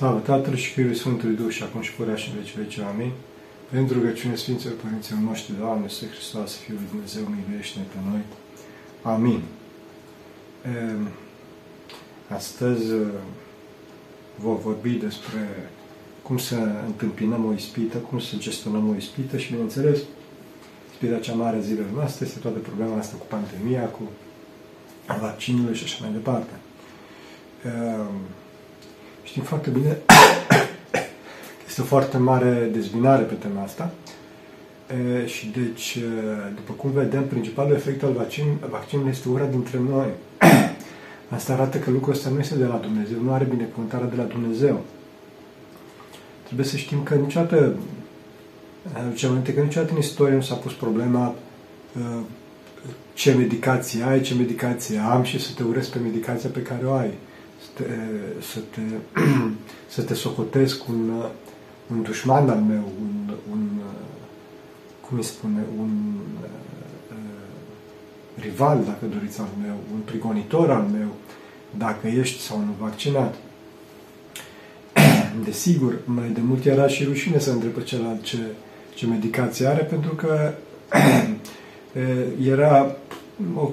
Slavă Tatălui și Fiului Sfântului Duh și acum și purea și în veci veci. Amin. Pentru rugăciune Sfinților Părinților noștri, Doamne, să Hristos, Fiul lui Dumnezeu, miluiește-ne pe noi. Amin. Astăzi vom vorbi despre cum să întâmpinăm o ispită, cum să gestionăm o ispită și, bineînțeles, ispita cea mare a zilelor noastre este toată problema asta cu pandemia, cu vaccinurile și așa mai departe. Știm foarte bine este o foarte mare dezbinare pe tema asta și deci, după cum vedem, principalul efect al vaccin, vaccinului este ura dintre noi. Asta arată că lucrul ăsta nu este de la Dumnezeu, nu are binecuvântarea de la Dumnezeu. Trebuie să știm că niciodată, ce aminte că niciodată în istorie nu s-a pus problema ce medicație ai, ce medicație am și să te urezi pe medicația pe care o ai să te, să te, să te socotesc un, un dușman al meu, un, un cum îi spune, un uh, rival, dacă doriți, al meu, un prigonitor al meu, dacă ești sau nu vaccinat. Desigur, mai de mult era și rușine să întrebe celălalt ce, ce medicație are, pentru că era o,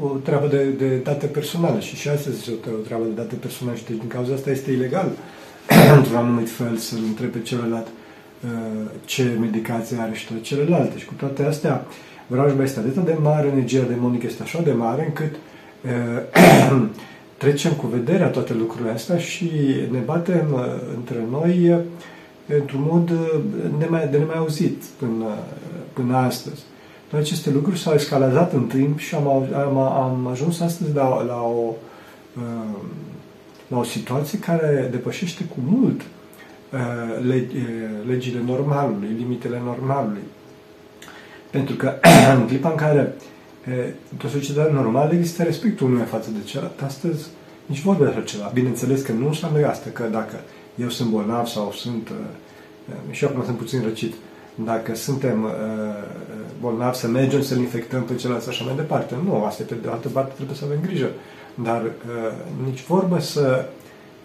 o, o treabă de, de date personale și și astăzi este o, o treabă de date personale și deci din cauza asta este ilegal într-un anumit fel să-l întrebe celălalt uh, ce medicație are și toate celelalte. Și cu toate astea, vrajba este atât de mare, energia demonică este așa de mare încât uh, trecem cu vederea toate lucrurile astea și ne batem uh, între noi uh, într-un mod uh, nemai, de nemai auzit până, până astăzi. Toate aceste lucruri s-au escalazat în timp și am, am, am ajuns astăzi la, la, o, uh, la o situație care depășește cu mult uh, uh, legile normalului, limitele normalului. Pentru că în clipa în care într-o societate normală există respectul unui față de celălalt, astăzi nici vorbe de așa ceva. Bineînțeles că nu înseamnă asta, că dacă eu sunt bolnav sau sunt, și acum sunt puțin răcit, dacă suntem uh, bolnavi, să mergem să-l infectăm pe celălalt și așa mai departe. Nu, asta pe de altă parte trebuie să avem grijă. Dar uh, nici vorbă să,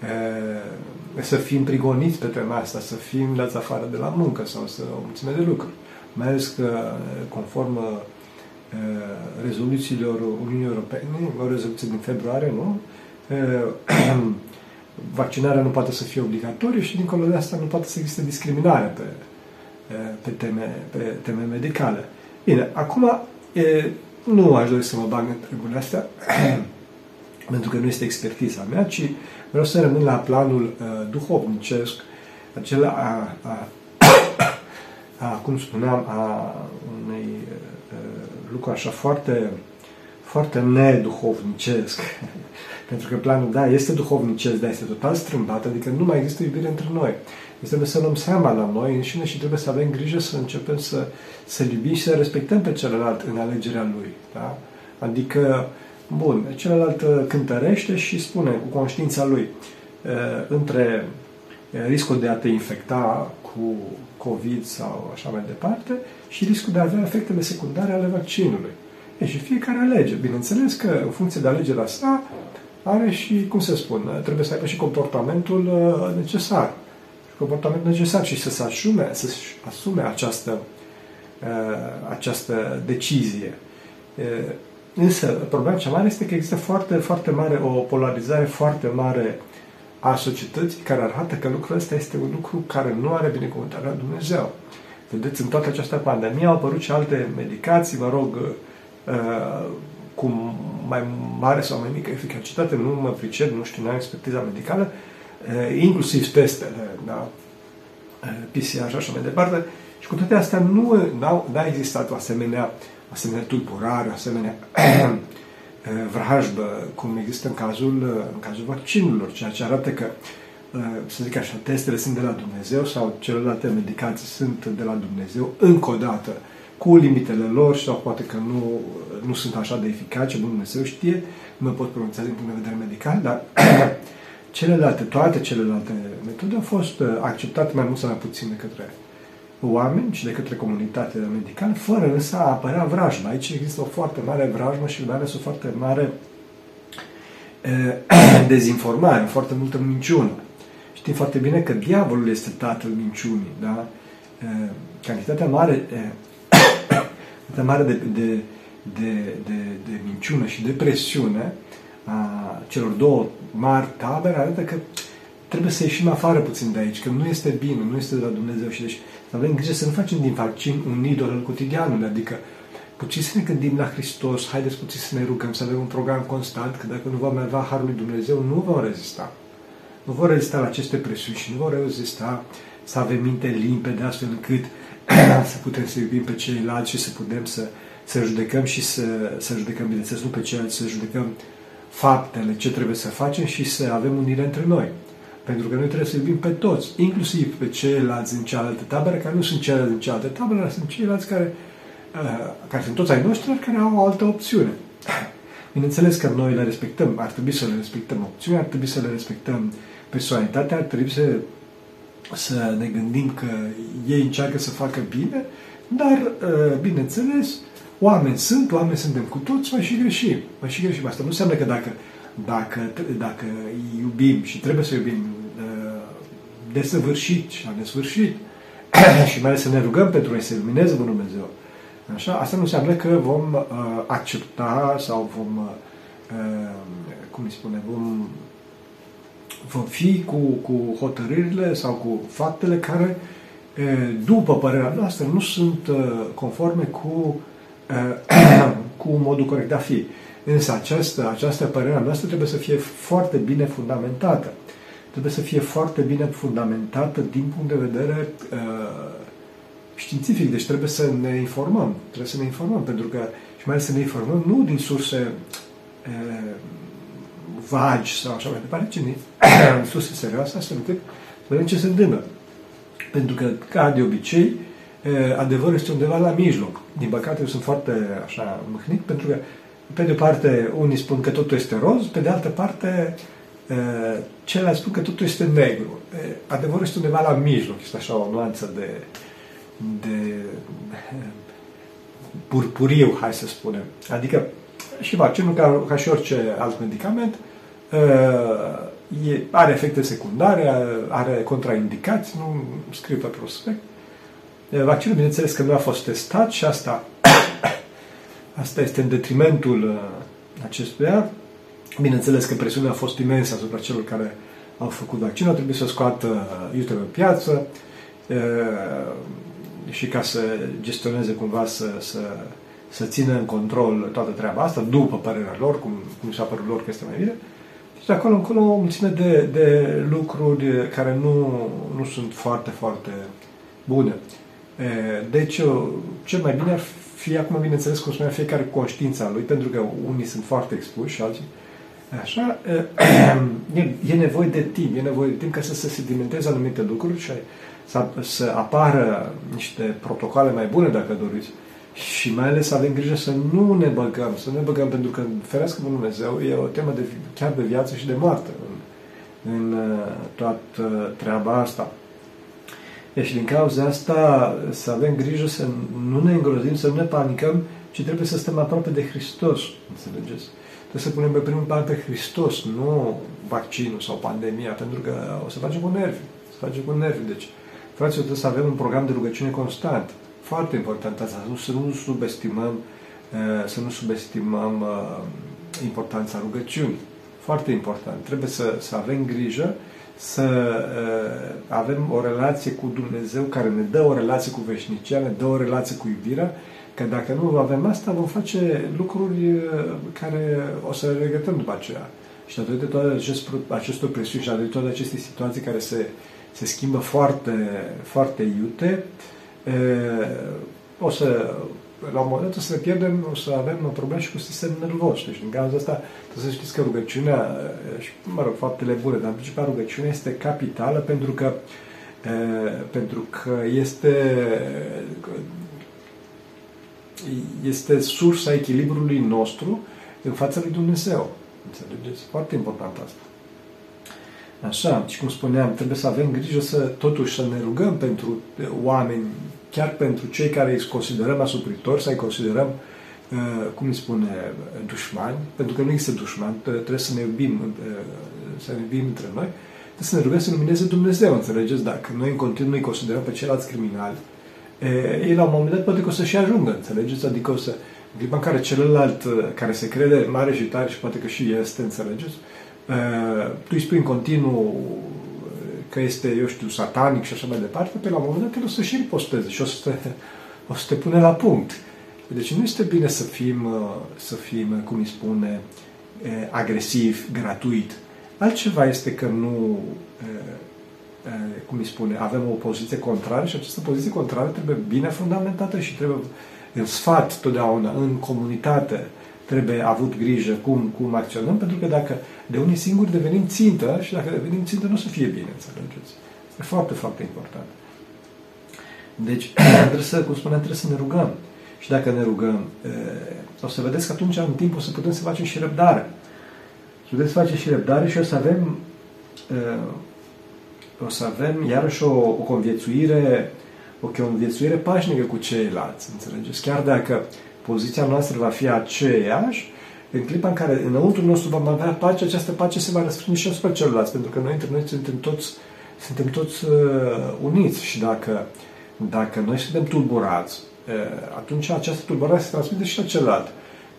uh, să fim prigoniți pe tema asta, să fim dați afară de la muncă sau să o mulțime de lucruri. Mai ales că, conform uh, rezoluțiilor Uniunii Europene, o rezoluție din februarie, nu? Uh, vaccinarea nu poate să fie obligatorie și dincolo de asta nu poate să existe discriminare pe, pe teme, pe teme medicale. Bine, acum e, nu aș dori să mă bag în treburile astea, pentru că nu este expertiza mea, ci vreau să rămân la planul uh, duhovnicesc, acela a, a, a, cum spuneam, a unei uh, lucru așa foarte, foarte neduhovnicesc. pentru că planul, da, este duhovnicesc, dar este total strâmbat, adică nu mai există iubire între noi trebuie să luăm seama la noi înșine și trebuie să avem grijă să începem să, să iubim și să respectăm pe celălalt în alegerea lui. Da? Adică, bun, celălalt cântărește și spune cu conștiința lui între riscul de a te infecta cu COVID sau așa mai departe și riscul de a avea efectele secundare ale vaccinului. E, și fiecare alege. Bineînțeles că în funcție de alegerea sa are și, cum se spune, trebuie să aibă și comportamentul necesar comportament necesar și să se asume, să asume această, uh, această decizie. Uh, însă, problema cea mare este că există foarte, foarte mare, o polarizare foarte mare a societății care arată că lucrul ăsta este un lucru care nu are binecuvântarea Dumnezeu. Vedeți, în toată această pandemie au apărut și alte medicații, mă rog, uh, cu mai mare sau mai mică eficacitate, nu mă pricep, nu știu, nu am expertiza medicală, Eh, inclusiv testele, da? Eh, PCR și așa mai departe. Și cu toate astea nu a existat o asemenea, asemenea tulburare, o asemenea eh, vrajbă, cum există în cazul, în cazul vaccinurilor, ceea ce arată că, să zic așa, testele sunt de la Dumnezeu sau celelalte medicații sunt de la Dumnezeu, încă o dată, cu limitele lor sau poate că nu, nu sunt așa de eficace, Dumnezeu știe, nu pot pronunța din punct de vedere medical, dar celelalte, toate celelalte metode au fost uh, acceptate mai mult sau mai puțin de către oameni și de către comunitatea medicală, fără însă a apărea vrajma. Aici există o foarte mare vrajmă și mai ales o foarte mare uh, dezinformare, foarte multă minciună. Știm foarte bine că diavolul este tatăl minciunii, da? Cantitatea mare, cantitatea mare de, de, de, de, de minciună și depresiune a celor două mari tabere arată că trebuie să ieșim afară puțin de aici, că nu este bine, nu este de la Dumnezeu și deci să avem grijă să nu facem din vaccin un idol al cotidianului, adică puțin să ne gândim la Hristos, haideți puțin să ne rugăm, să avem un program constant, că dacă nu vom avea Harul lui Dumnezeu, nu vom rezista. Nu vor rezista la aceste presiuni și nu vor rezista să avem minte limpede astfel încât să putem să iubim pe ceilalți și să putem să, să judecăm și să, să judecăm, bineînțeles, nu pe ceilalți, să judecăm faptele, ce trebuie să facem și să avem unire între noi. Pentru că noi trebuie să iubim pe toți, inclusiv pe ceilalți din cealaltă tabără, care nu sunt ceilalți din cealaltă tabără, dar sunt ceilalți care, uh, care sunt toți ai noștri, dar care au o altă opțiune. Bineînțeles că noi le respectăm, ar trebui să le respectăm opțiunea, ar trebui să le respectăm personalitatea, ar trebui să, să ne gândim că ei încearcă să facă bine, dar, uh, bineînțeles, oameni sunt, oameni suntem cu toți, mai și greșim. Mai și greșim. Asta nu înseamnă că dacă dacă, dacă iubim și trebuie să iubim uh, desăvârșit și nesfârșit și mai ales să ne rugăm pentru a se lumineze Bunul Dumnezeu, așa, asta nu înseamnă că vom uh, accepta sau vom, uh, uh cum îi spune, vom, vom fi cu, cu hotărârile sau cu faptele care, uh, după părerea noastră, nu sunt uh, conforme cu, uh, cu modul corect de a fi. Însă această, această părere a noastră trebuie să fie foarte bine fundamentată. Trebuie să fie foarte bine fundamentată din punct de vedere uh, științific. Deci trebuie să ne informăm. Trebuie să ne informăm, pentru că, și mai ales să ne informăm nu din surse uh, vagi sau așa mai departe, ci din surse serioase, astfel încât să vedem ce se întâmplă. Pentru că, ca de obicei, uh, adevărul este undeva la mijloc. Din păcate, eu sunt foarte așa mâhnit, pentru că pe de o parte, unii spun că totul este roz, pe de altă parte, ceilalți spun că totul este negru. Adevărul este undeva la mijloc, este așa o nuanță de, de purpuriu, hai să spunem. Adică și vaccinul, ca, ca și orice alt medicament, e, are efecte secundare, are contraindicații, nu scriu pe prospect. Vaccinul, bineînțeles că nu a fost testat și asta Asta este în detrimentul uh, acestuia. Bineînțeles că presiunea a fost imensă asupra celor care au făcut vaccinul, au trebuit să scoată uh, iute pe piață uh, și ca să gestioneze cumva să, să, să țină în control toată treaba asta, după părerea lor, cum, cum s-a părut lor că este mai bine. Deci de acolo încolo o mulțime de, de lucruri care nu, nu sunt foarte, foarte bune. Deci, cel mai bine ar fie acum, bineînțeles, cum spunea fiecare conștiința lui, pentru că unii sunt foarte expuși și alții. Așa, e, e nevoie de timp, e nevoie de timp ca să se sedimenteze anumite lucruri și să, să apară niște protocoale mai bune, dacă doriți, și mai ales să avem grijă să nu ne băgăm, să nu ne băgăm, pentru că, ferească Bunul Dumnezeu, e o temă de, chiar de viață și de moarte în, în uh, toată treaba asta. Deci din cauza asta să avem grijă să nu ne îngrozim, să nu ne panicăm, ci trebuie să stăm aproape de Hristos, înțelegeți? Trebuie să punem pe primul plan pe Hristos, nu vaccinul sau pandemia, pentru că o să facem cu nervi. Să facem cu nervi. Deci, fraților, trebuie să avem un program de rugăciune constant. Foarte important asta, nu, să nu subestimăm, uh, să nu subestimăm uh, importanța rugăciunii. Foarte important. Trebuie să, să avem grijă să uh, avem o relație cu Dumnezeu care ne dă o relație cu veșnicia, ne dă o relație cu iubirea, că dacă nu avem asta, vom face lucruri uh, care o să le regretăm după aceea. Și datorită toate acest, acestor presiuni și datorită toate aceste situații care se, se schimbă foarte, foarte iute, uh, o să la un moment o să ne pierdem, o să avem probleme și cu sistem nervos. Deci, din cauza asta, trebuie să știți că rugăciunea, și, mă rog, faptele bune, dar în principal rugăciunea este capitală pentru că, pentru că este, este sursa echilibrului nostru în fața lui Dumnezeu. Înțelegeți? Foarte important asta. Așa, și cum spuneam, trebuie să avem grijă să totuși să ne rugăm pentru oameni chiar pentru cei care îi considerăm asupritori, să-i considerăm, uh, cum îi spune, dușmani, pentru că nu există dușmani, trebuie să ne iubim, uh, să ne iubim între noi, Trebuie să ne rugăm să lumineze Dumnezeu, înțelegeți? Dacă noi în continuu îi considerăm pe ceilalți criminali, e, ei la un moment dat poate că o să și ajungă, înțelegeți? Adică o să, în clipa în care celălalt care se crede mare și tare și poate că și este, înțelegeți? Tu îi spui în continuu că este, eu știu, satanic și așa mai departe, pe la un moment dat el o să și riposteze și o să te, o să te pune la punct. Deci nu este bine să fim, să fim cum îi spune, agresiv, gratuit. Altceva este că nu, cum îi spune, avem o poziție contrară și această poziție contrară trebuie bine fundamentată și trebuie în sfat totdeauna, în comunitate, trebuie avut grijă cum, cum acționăm, pentru că dacă de unii singuri devenim țintă și dacă devenim țintă nu o să fie bine, înțelegeți? Este foarte, foarte important. Deci, trebuie să, cum spuneam, trebuie să ne rugăm. Și dacă ne rugăm, o să vedeți că atunci, în timp, o să putem să facem și răbdare. Și putem să facem și răbdare și o să avem o să avem iarăși o, o conviețuire o conviețuire pașnică cu ceilalți, înțelegeți? Chiar dacă poziția noastră va fi aceeași, în clipa în care înăuntru nostru vom avea pace, această pace se va răspânde și asupra celorlalți, pentru că noi între noi suntem toți, suntem toți uh, uniți și dacă, dacă noi suntem tulburați, uh, atunci această tulburare se transmite și la celălalt.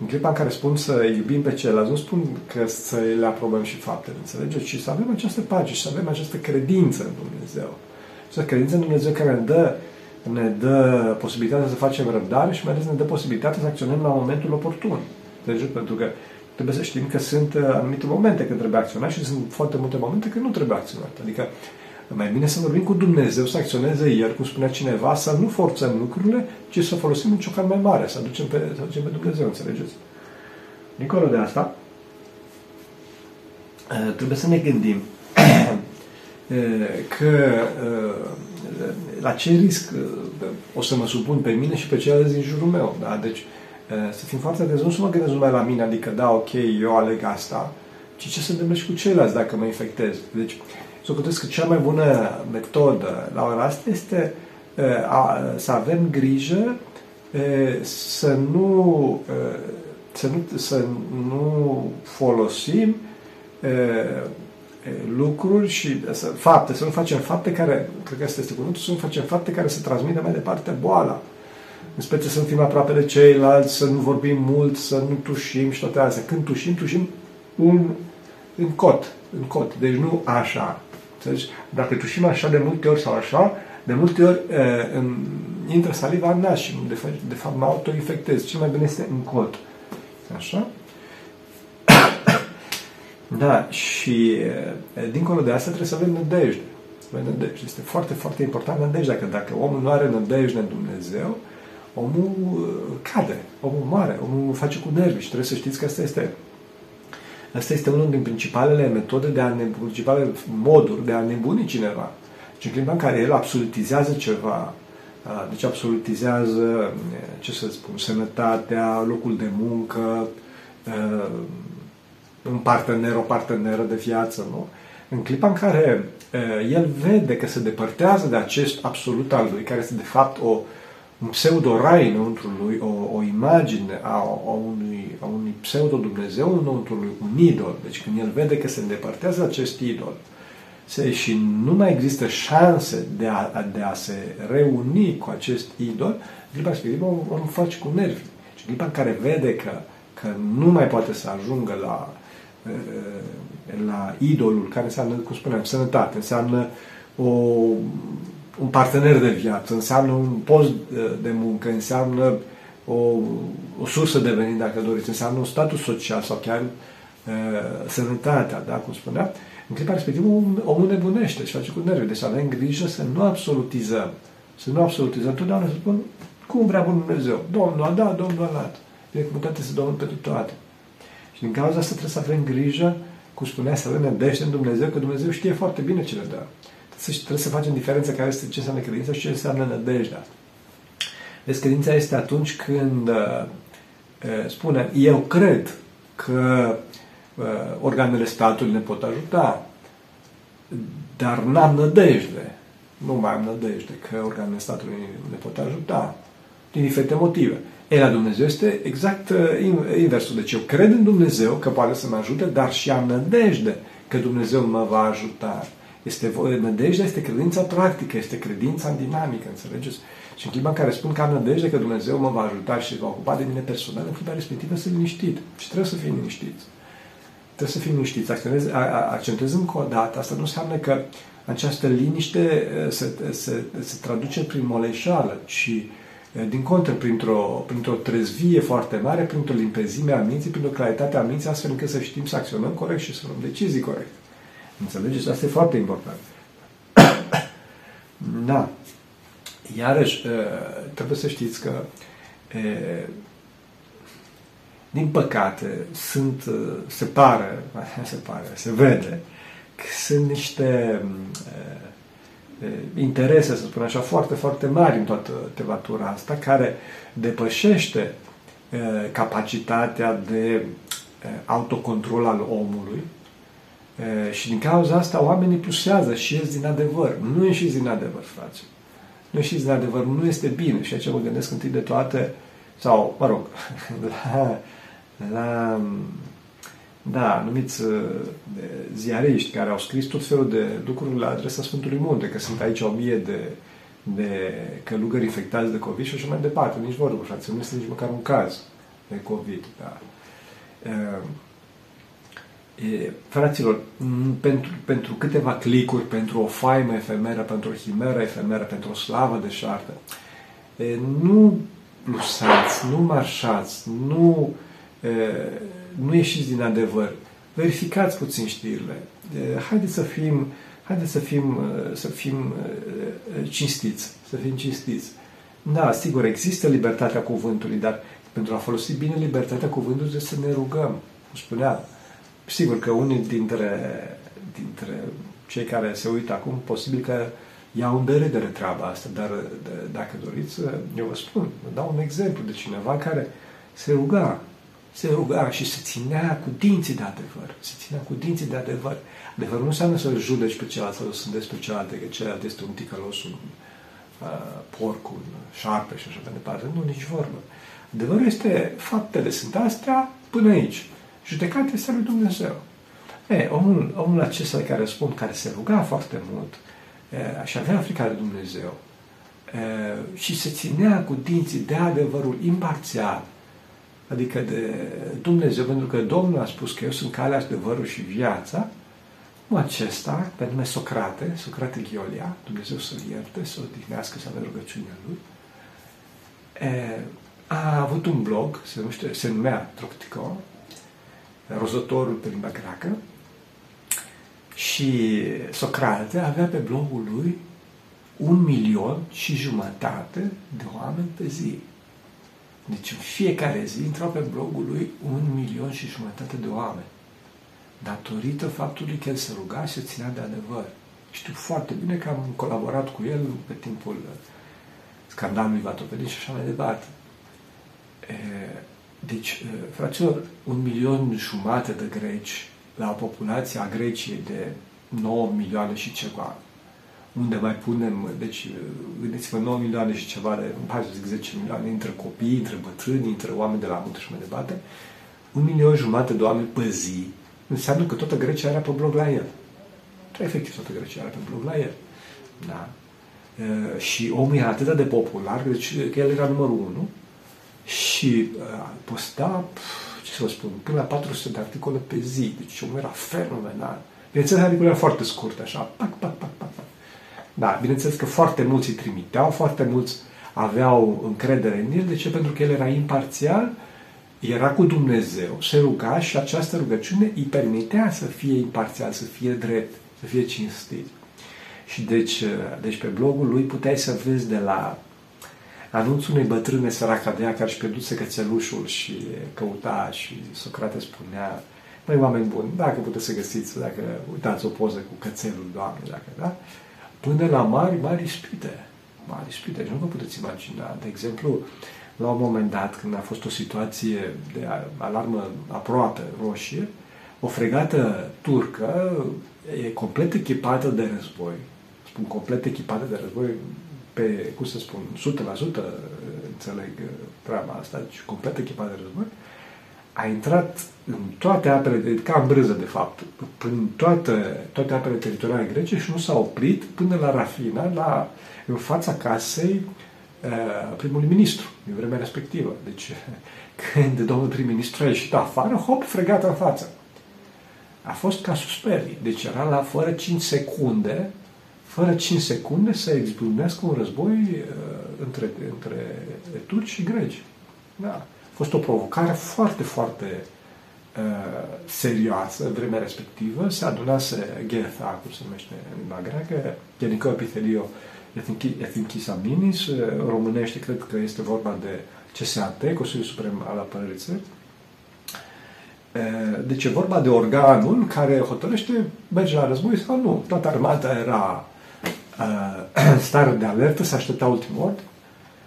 În clipa în care spun să iubim pe celălalt, nu spun că să le aprobăm și faptele, înțelegeți? Ci să avem această pace și să avem această credință în Dumnezeu. Această credință în Dumnezeu care ne dă ne dă posibilitatea să facem răbdare și mai ales ne dă posibilitatea să acționăm la momentul oportun. Deci, pentru că trebuie să știm că sunt uh, anumite momente când trebuie acționat și sunt foarte multe momente când nu trebuie acționat. Adică mai bine să vorbim cu Dumnezeu, să acționeze El, cum spunea cineva, să nu forțăm lucrurile, ci să folosim un ciocan mai mare, să aducem pe, să aducem pe Dumnezeu, înțelegeți? Dincolo de asta, uh, trebuie să ne gândim uh, că la ce risc o să mă supun pe mine și pe ceilalți din jurul meu. Da? Deci să fim foarte atenți, nu să mă gândesc numai la mine, adică da, ok, eu aleg asta, ci ce se întâmplă și cu ceilalți dacă mă infectez. Deci, să gândesc că cea mai bună metodă la ora asta este a, să avem grijă să nu, să nu, să nu folosim lucruri și să, fapte, să nu facem fapte care, cred că asta este cuvântul, să nu facem fapte care să transmită mai departe boala. În speță să nu fim aproape de ceilalți, să nu vorbim mult, să nu tușim și toate astea. Când tușim, tușim un, în cot, în cot, deci nu așa. Deci, dacă tușim așa de multe ori sau așa, de multe ori e, în, intră saliva în nas și de, fapt, de fapt mă autoinfectez. Cel mai bine este în cot. Așa? Da, și dincolo de asta trebuie să avem nădejde. Avem nădejde. Este foarte, foarte important nădejde. Dacă, dacă omul nu are nădejde în Dumnezeu, omul cade, omul moare, omul face cu nervi și trebuie să știți că asta este Asta este unul din principalele metode de a ne, principalele moduri de a nebuni cineva. Deci în clipa în care el absolutizează ceva, deci absolutizează, ce să spun, sănătatea, locul de muncă, un partener, o parteneră de viață, nu? În clipa în care uh, el vede că se depărtează de acest absolut al lui, care este de fapt o, un pseudo-rai înăuntru lui, o, o imagine a, a, unui, a unui pseudo-Dumnezeu înăuntru lui, un idol. Deci când el vede că se îndepărtează de acest idol se, și nu mai există șanse de a, de a se reuni cu acest idol, în clipa respectivă o, o face cu nervi. Și în clipa în care vede că, că nu mai poate să ajungă la, Eh, la idolul, care înseamnă, cum spuneam, sănătate, înseamnă o, un partener de viață, înseamnă un post de muncă, înseamnă o, o sursă de venit, dacă doriți, înseamnă un status social sau chiar uh, sănătatea, da, cum spuneam, în clipa respectivă omul, omul nebunește și face cu nervi. Deci avem grijă să nu absolutizăm. Să nu absolutizăm. Totdeauna să spun cum vrea Bunul Dumnezeu. Domnul a dat, Domnul a dat. Binecuvântat este Domnul pentru toate. Și din cauza asta trebuie să avem grijă, cum spunea, să avem nădejde în Dumnezeu, că Dumnezeu știe foarte bine ce ne dă. Trebuie să, trebuie să facem diferența care este ce înseamnă credința și ce înseamnă nădejdea. Deci credința este atunci când uh, uh, spune, eu cred că uh, organele statului ne pot ajuta, dar n-am nădejde. Nu mai am nădejde că organele statului ne pot ajuta din diferite motive. E la Dumnezeu este exact uh, inversul. Deci eu cred în Dumnezeu că poate să mă ajute, dar și am nădejde că Dumnezeu mă va ajuta. Este, nădejdea este credința practică, este credința în dinamică, înțelegeți? Și în clipa în care spun că am nădejde că Dumnezeu mă va ajuta și va ocupa de mine personal, în clipa respectivă sunt liniștit. Și trebuie să fim liniștiți. Trebuie să fim liniștiți. Accentuez, accentuez încă o dată, asta nu înseamnă că această liniște se, se, se traduce prin moleșală, ci din contră, printr-o, printr-o trezvie foarte mare, printr-o limpezime a minții, printr-o claritate a minții, astfel încât să știm să acționăm corect și să luăm decizii corecte. Înțelegeți? Asta e foarte important. da. Iarăși, trebuie să știți că din păcate, sunt, se pare, se pare, se vede, că sunt niște interese, să spun așa, foarte, foarte mari în toată tevatura asta, care depășește capacitatea de autocontrol al omului și din cauza asta oamenii plusează și ies din adevăr. Nu ieșiți din adevăr, frate. Nu ieșiți din adevăr, nu este bine. Și aici mă gândesc întâi de toate, sau, mă rog, la, la da, numiți ziariști care au scris tot felul de lucruri la adresa Sfântului Munte, că sunt aici o mie de, de călugări infectați de COVID și așa mai departe. Nici vorbă, frate, nu este nici măcar un caz de COVID. Da. E, fraților, pentru, pentru câteva clicuri, pentru o faimă efemeră, pentru o chimeră efemeră, pentru o slavă de șartă, e, nu plusați, nu marșați, nu, e, nu ieșiți din adevăr. Verificați puțin știrile. E, haideți să fim, haideți să fim, să fim cinstiți, să fim cinstiți. Da, sigur, există libertatea cuvântului, dar pentru a folosi bine libertatea cuvântului trebuie să ne rugăm. Cum spunea, Sigur că unii dintre, dintre cei care se uită acum, posibil că iau în deredere treaba asta, dar dacă doriți, eu vă spun, vă dau un exemplu de cineva care se ruga, se ruga și se ținea cu dinții de adevăr, se ținea cu dinții de adevăr. Adevăr nu înseamnă să-l judeci pe celălalt, să-l sândeți pe celălalt, că celălalt este un ticălos, un uh, porc, un șarpe și așa mai departe. Nu, nici vorbă. Adevărul este, faptele sunt astea până aici. Judecata este lui Dumnezeu. E, omul, omul acesta care spun, care se ruga foarte mult e, și avea frica de Dumnezeu e, și se ținea cu dinții de adevărul imparțial, adică de Dumnezeu, pentru că Domnul a spus că eu sunt calea, adevărul și viața, omul acesta, pe nume Socrate, Socrate Ghiolia, Dumnezeu să-l ierte, să-l odihnească, să avea rugăciunea lui, e, a avut un blog, se, numește, se numea Troctico, rozătorul pe limba greacă, și Socrate avea pe blogul lui un milion și jumătate de oameni pe zi. Deci în fiecare zi intrau pe blogul lui un milion și jumătate de oameni. Datorită faptului că el se ruga și se ținea de adevăr. Știu foarte bine că am colaborat cu el pe timpul scandalului Vatopedin și așa mai departe. Deci, uh, fraților, un milion jumate de greci la o populație a Greciei de 9 milioane și ceva, unde mai punem, deci uh, gândiți-vă 9 milioane și ceva de, hai să zic 10 milioane, între copii, între bătrâni, între oameni de la munte și mai departe, un milion jumate de oameni pe zi, înseamnă că toată Grecia era pe blog la el. Efectiv, toată Grecia era pe blog la el. Da? Uh, și omul era atât de popular, deci că el era numărul unu, și uh, posta, ce să vă spun, până la 400 de articole pe zi. Deci omul era fenomenal. Bineînțeles, articolele erau foarte scurte, așa, pac, pac, pac, pac, pac. Da, bineînțeles că foarte mulți îi trimiteau, foarte mulți aveau încredere în el. De ce? Pentru că el era imparțial, era cu Dumnezeu, se ruga și această rugăciune îi permitea să fie imparțial, să fie drept, să fie cinstit. Și deci, uh, deci pe blogul lui puteai să vezi de la anunțul unei bătrâne săraca de ea care își pierduse cățelușul și căuta și Socrate spunea Măi, oameni buni, dacă puteți să găsiți, dacă uitați o poză cu cățelul, Doamne, dacă, da? Până la mari, mari ispite. Mari ispite. Și nu vă puteți imagina. De exemplu, la un moment dat, când a fost o situație de alarmă aproape roșie, o fregată turcă e complet echipată de război. Spun complet echipată de război, pe, cum să spun, 100% înțeleg treaba asta, deci complet echipat de război, a intrat în toate apele, ca în brânză de fapt, în toate, toate apele teritoriale grece și nu s-a oprit până la Rafina, la, în fața casei uh, primului ministru, în vremea respectivă. Deci, când domnul prim-ministru a ieșit afară, hop, fregat în față. A fost ca susperii. Deci era la fără 5 secunde, fără 5 secunde să exbunească un război uh, între, între turci și greci. Da. A fost o provocare foarte, foarte uh, serioasă în vremea respectivă. Se adunase Getha, cum se numește în limba greacă, Genico Epithelio Ethinchis uh, românește cred că este vorba de CSAT, Consiliul Suprem al Apărării Țării. Uh, deci e vorba de organul care hotărăște merge la război sau nu. Toată armata era uh, stare de alertă, se aștepta ultimul ord.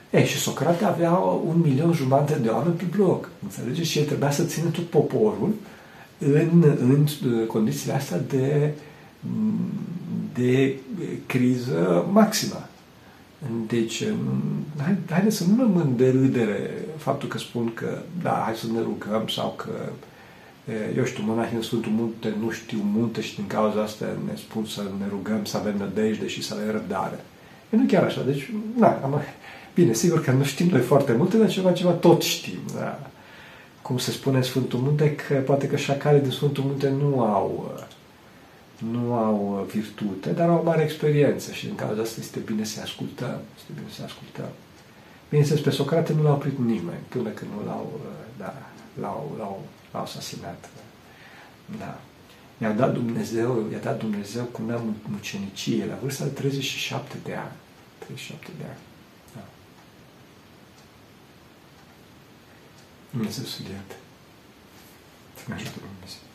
Ei, și Socrate avea un milion jumate de oameni pe bloc. Înțelegeți? Și el trebuia să țină tot poporul în, în condițiile astea de, de criză maximă. Deci, hai, haideți să nu rămân de râdere faptul că spun că, da, hai să ne rugăm sau că, eu știu, monahii în Sfântul Munte nu știu munte și din cauza asta ne spun să ne rugăm, să avem nădejde și să avem răbdare. E nu chiar așa. Deci, da, am, Bine, sigur că nu știm noi foarte multe, dar ceva, ceva tot știm. Da? Cum se spune în Sfântul Munte, că poate că șacalii din Sfântul Munte nu au, nu au virtute, dar au o mare experiență și în cauza asta este bine să ascultăm. Este bine să ascultăm. Bineînțeles, pe Socrate nu l-a oprit nimeni până când nu l-au, da, l-au, l-au, l-au asasinat. Da. I-a dat Dumnezeu, i-a dat Dumnezeu cu neamul mucenicie la vârsta de 37 de ani. 37 de ani. Dumnezeu să-l ierte. Să ne ajută Dumnezeu.